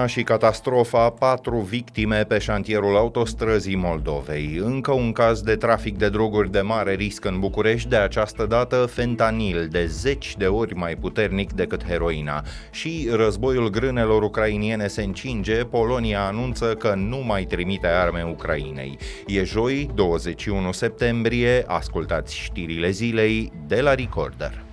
Războiul și catastrofa, patru victime pe șantierul autostrăzii Moldovei. Încă un caz de trafic de droguri de mare risc în București, de această dată fentanil, de zeci de ori mai puternic decât heroina. Și războiul grânelor ucrainiene se încinge, Polonia anunță că nu mai trimite arme Ucrainei. E joi, 21 septembrie, ascultați știrile zilei de la Recorder.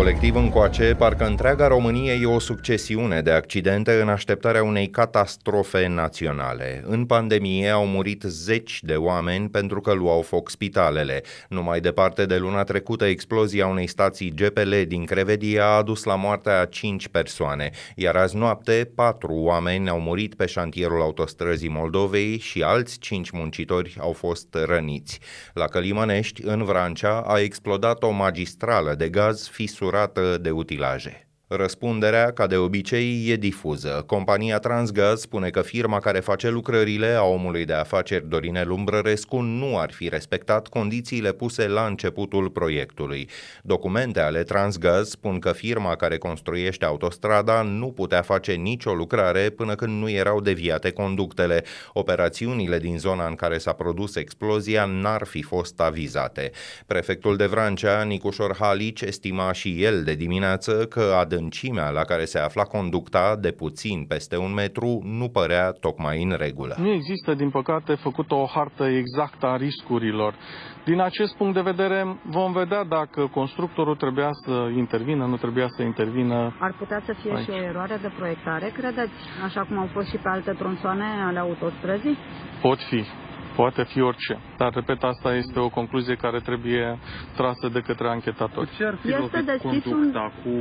Colectiv încoace, parcă întreaga Românie e o succesiune de accidente în așteptarea unei catastrofe naționale. În pandemie au murit zeci de oameni pentru că luau foc spitalele. Numai departe de luna trecută, explozia unei stații GPL din Crevedia a adus la moartea a cinci persoane, iar azi noapte patru oameni au murit pe șantierul autostrăzii Moldovei și alți cinci muncitori au fost răniți. La Călimănești, în Vrancea, a explodat o magistrală de gaz fisurat curată de utilaje. Răspunderea, ca de obicei, e difuză. Compania Transgaz spune că firma care face lucrările a omului de afaceri Dorinel Umbrărescu nu ar fi respectat condițiile puse la începutul proiectului. Documente ale Transgaz spun că firma care construiește autostrada nu putea face nicio lucrare până când nu erau deviate conductele. Operațiunile din zona în care s-a produs explozia n-ar fi fost avizate. Prefectul de Vrancea, Nicușor Halici, estima și el de dimineață că adânc adâncimea la care se afla conducta, de puțin peste un metru, nu părea tocmai în regulă. Nu există, din păcate, făcută o hartă exactă a riscurilor. Din acest punct de vedere, vom vedea dacă constructorul trebuia să intervină, nu trebuia să intervină. Ar putea să fie aici. și o eroare de proiectare, credeți? Așa cum au fost și pe alte tronsoane ale autostrăzii? Pot fi poate fi orice. Dar, repet, asta este o concluzie care trebuie trasă de către anchetatori. Ce ar fi este deschis conducta? Un... Cu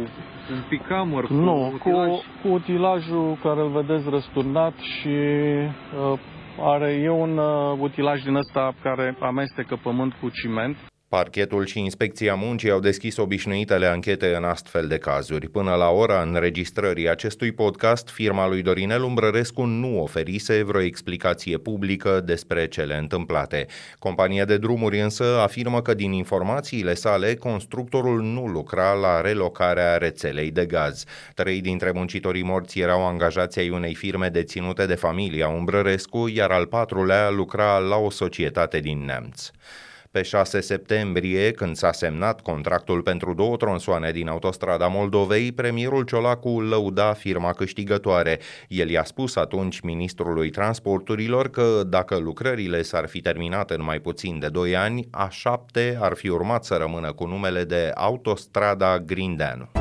un picamăr? Cu nu, utilaj? cu, cu utilajul care îl vedeți răsturnat și uh, are e un uh, utilaj din ăsta care amestecă pământ cu ciment. Parchetul și Inspecția Muncii au deschis obișnuitele anchete în astfel de cazuri. Până la ora înregistrării acestui podcast, firma lui Dorinel Umbrărescu nu oferise vreo explicație publică despre cele întâmplate. Compania de drumuri însă afirmă că din informațiile sale, constructorul nu lucra la relocarea rețelei de gaz. Trei dintre muncitorii morți erau angajați ai unei firme deținute de familia Umbrărescu, iar al patrulea lucra la o societate din Neamț. Pe 6 septembrie, când s-a semnat contractul pentru două tronsoane din autostrada Moldovei, premierul Ciolacu lăuda firma câștigătoare. El i-a spus atunci ministrului transporturilor că dacă lucrările s-ar fi terminat în mai puțin de 2 ani, a șapte ar fi urmat să rămână cu numele de Autostrada Grindeanu.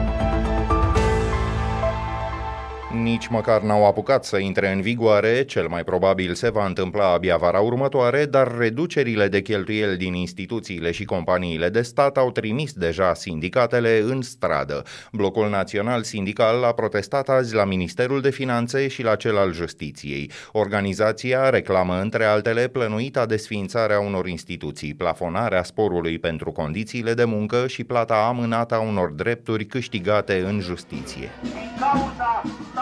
Nici măcar n-au apucat să intre în vigoare, cel mai probabil se va întâmpla abia vara următoare, dar reducerile de cheltuieli din instituțiile și companiile de stat au trimis deja sindicatele în stradă. Blocul Național Sindical a protestat azi la Ministerul de Finanțe și la cel al Justiției. Organizația reclamă, între altele, plănuita desființarea unor instituții, plafonarea sporului pentru condițiile de muncă și plata amânată a unor drepturi câștigate în justiție. cauza salarizării precare,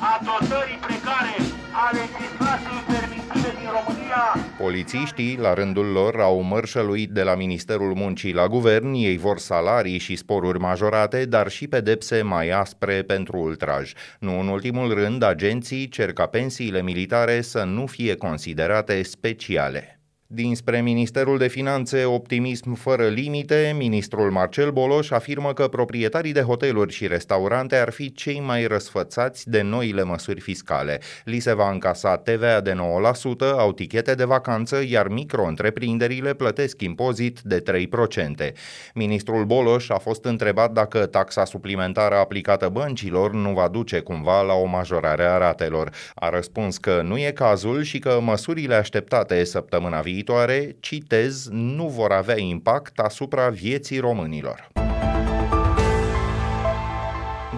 a dotării precare, a legislației permisive din România. Polițiștii, la rândul lor, au mărșăluit de la Ministerul Muncii la guvern, ei vor salarii și sporuri majorate, dar și pedepse mai aspre pentru ultraj. Nu în ultimul rând, agenții cer ca pensiile militare să nu fie considerate speciale. Dinspre Ministerul de Finanțe, optimism fără limite, ministrul Marcel Boloș afirmă că proprietarii de hoteluri și restaurante ar fi cei mai răsfățați de noile măsuri fiscale. Li se va încasa TVA de 9%, au tichete de vacanță, iar micro-întreprinderile plătesc impozit de 3%. Ministrul Boloș a fost întrebat dacă taxa suplimentară aplicată băncilor nu va duce cumva la o majorare a ratelor. A răspuns că nu e cazul și că măsurile așteptate săptămâna viitoare viitoare, citez, nu vor avea impact asupra vieții românilor.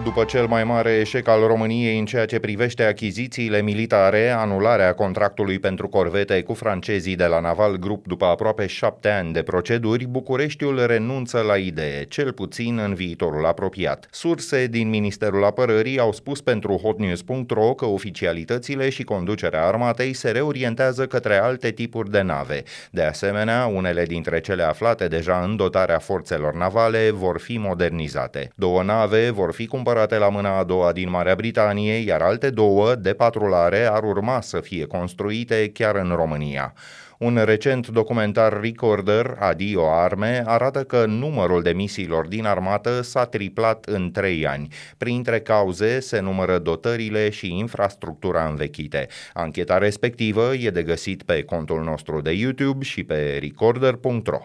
După cel mai mare eșec al României în ceea ce privește achizițiile militare, anularea contractului pentru corvete cu francezii de la Naval Group după aproape șapte ani de proceduri, Bucureștiul renunță la idee, cel puțin în viitorul apropiat. Surse din Ministerul Apărării au spus pentru hotnews.ro că oficialitățile și conducerea armatei se reorientează către alte tipuri de nave. De asemenea, unele dintre cele aflate deja în dotarea forțelor navale vor fi modernizate. Două nave vor fi cumpărate cumpărate la mâna a doua din Marea Britanie, iar alte două de patrulare ar urma să fie construite chiar în România. Un recent documentar Recorder, Adio Arme, arată că numărul de misiilor din armată s-a triplat în trei ani. Printre cauze se numără dotările și infrastructura învechite. Ancheta respectivă e de găsit pe contul nostru de YouTube și pe recorder.ro.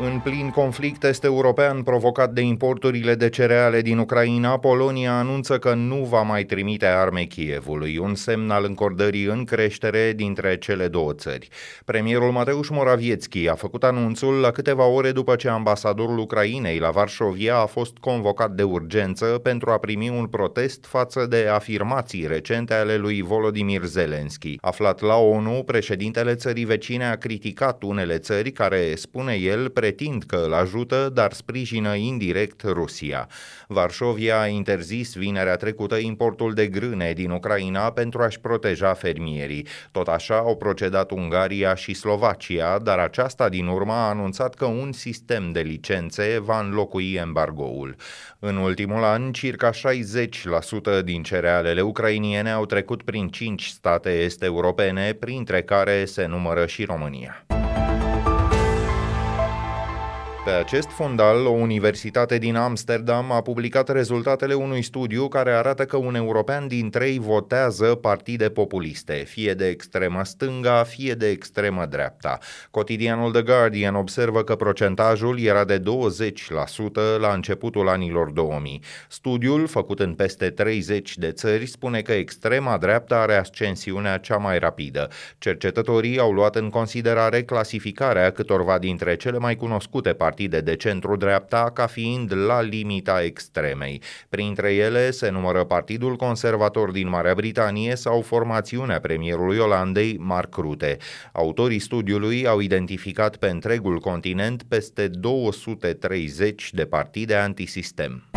În plin conflict este european provocat de importurile de cereale din Ucraina, Polonia anunță că nu va mai trimite arme Kievului, un semn al încordării în creștere dintre cele două țări. Premierul Mateusz Morawiecki a făcut anunțul la câteva ore după ce ambasadorul Ucrainei la Varșovia a fost convocat de urgență pentru a primi un protest față de afirmații recente ale lui Volodymyr Zelensky. Aflat la ONU, președintele țării vecine a criticat unele țări care, spune el, pre pretind că îl ajută, dar sprijină indirect Rusia. Varșovia a interzis vinerea trecută importul de grâne din Ucraina pentru a-și proteja fermierii. Tot așa au procedat Ungaria și Slovacia, dar aceasta din urmă a anunțat că un sistem de licențe va înlocui embargoul. În ultimul an, circa 60% din cerealele ucrainiene au trecut prin 5 state este europene, printre care se numără și România. Pe acest fondal, o universitate din Amsterdam a publicat rezultatele unui studiu care arată că un european din trei votează partide populiste, fie de extremă stânga, fie de extremă dreapta. Cotidianul The Guardian observă că procentajul era de 20% la începutul anilor 2000. Studiul, făcut în peste 30 de țări, spune că extrema dreapta are ascensiunea cea mai rapidă. Cercetătorii au luat în considerare clasificarea câtorva dintre cele mai cunoscute partide partide de centru-dreapta ca fiind la limita extremei. Printre ele se numără Partidul Conservator din Marea Britanie sau formațiunea premierului Olandei, Mark Rutte. Autorii studiului au identificat pe întregul continent peste 230 de partide antisistem.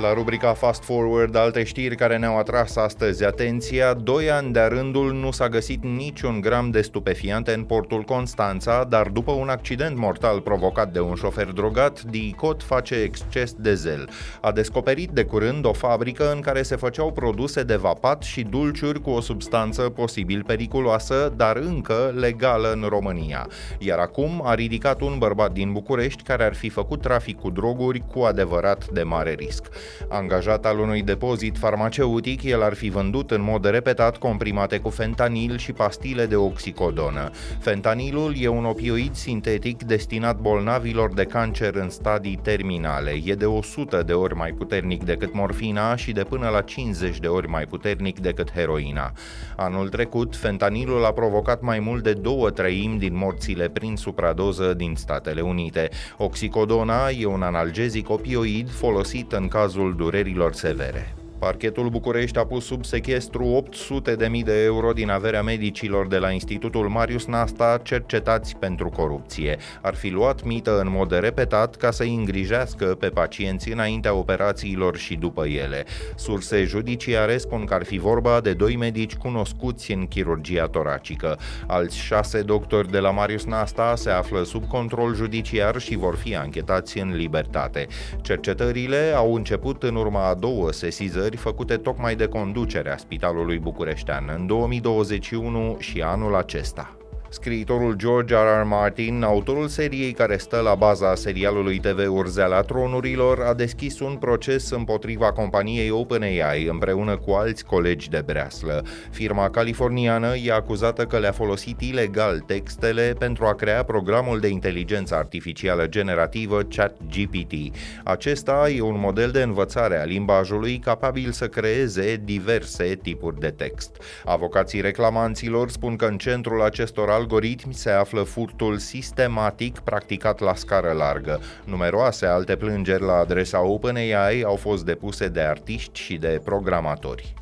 La rubrica Fast Forward, alte știri care ne-au atras astăzi atenția, doi ani de rândul nu s-a găsit niciun gram de stupefiante în portul Constanța, dar după un accident mortal provocat de un șofer drogat, DICOT face exces de zel. A descoperit de curând o fabrică în care se făceau produse de vapat și dulciuri cu o substanță posibil periculoasă, dar încă legală în România. Iar acum a ridicat un bărbat din București care ar fi făcut trafic cu droguri cu adevărat de mare risc. Angajat al unui depozit farmaceutic, el ar fi vândut în mod repetat comprimate cu fentanil și pastile de oxicodonă. Fentanilul e un opioid sintetic destinat bolnavilor de cancer în stadii terminale. E de 100 de ori mai puternic decât morfina și de până la 50 de ori mai puternic decât heroina. Anul trecut, fentanilul a provocat mai mult de două treimi din morțile prin supradoză din Statele Unite. Oxicodona e un analgezic opioid folosit în cazul cazul durerilor severe. Parchetul București a pus sub sechestru 800.000 de euro din averea medicilor de la Institutul Marius Nasta cercetați pentru corupție. Ar fi luat mită în mod repetat ca să-i îngrijească pe pacienți înaintea operațiilor și după ele. Surse judiciare spun că ar fi vorba de doi medici cunoscuți în chirurgia toracică. Alți șase doctori de la Marius Nasta se află sub control judiciar și vor fi anchetați în libertate. Cercetările au început în urma a două sesizări recomandări făcute tocmai de conducerea Spitalului Bucureștean în 2021 și anul acesta. Scriitorul George R. R. Martin, autorul seriei care stă la baza serialului TV Urzeala Tronurilor, a deschis un proces împotriva companiei OpenAI împreună cu alți colegi de breaslă. Firma californiană e acuzată că le-a folosit ilegal textele pentru a crea programul de inteligență artificială generativă ChatGPT. Acesta e un model de învățare a limbajului capabil să creeze diverse tipuri de text. Avocații reclamanților spun că în centrul acestor algoritmi se află furtul sistematic practicat la scară largă. Numeroase alte plângeri la adresa OpenAI au fost depuse de artiști și de programatori.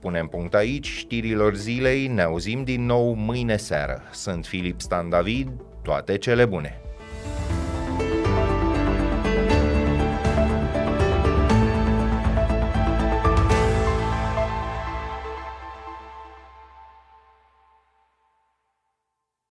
Punem punct aici știrilor zilei, ne auzim din nou mâine seară. Sunt Filip Stan David, toate cele bune!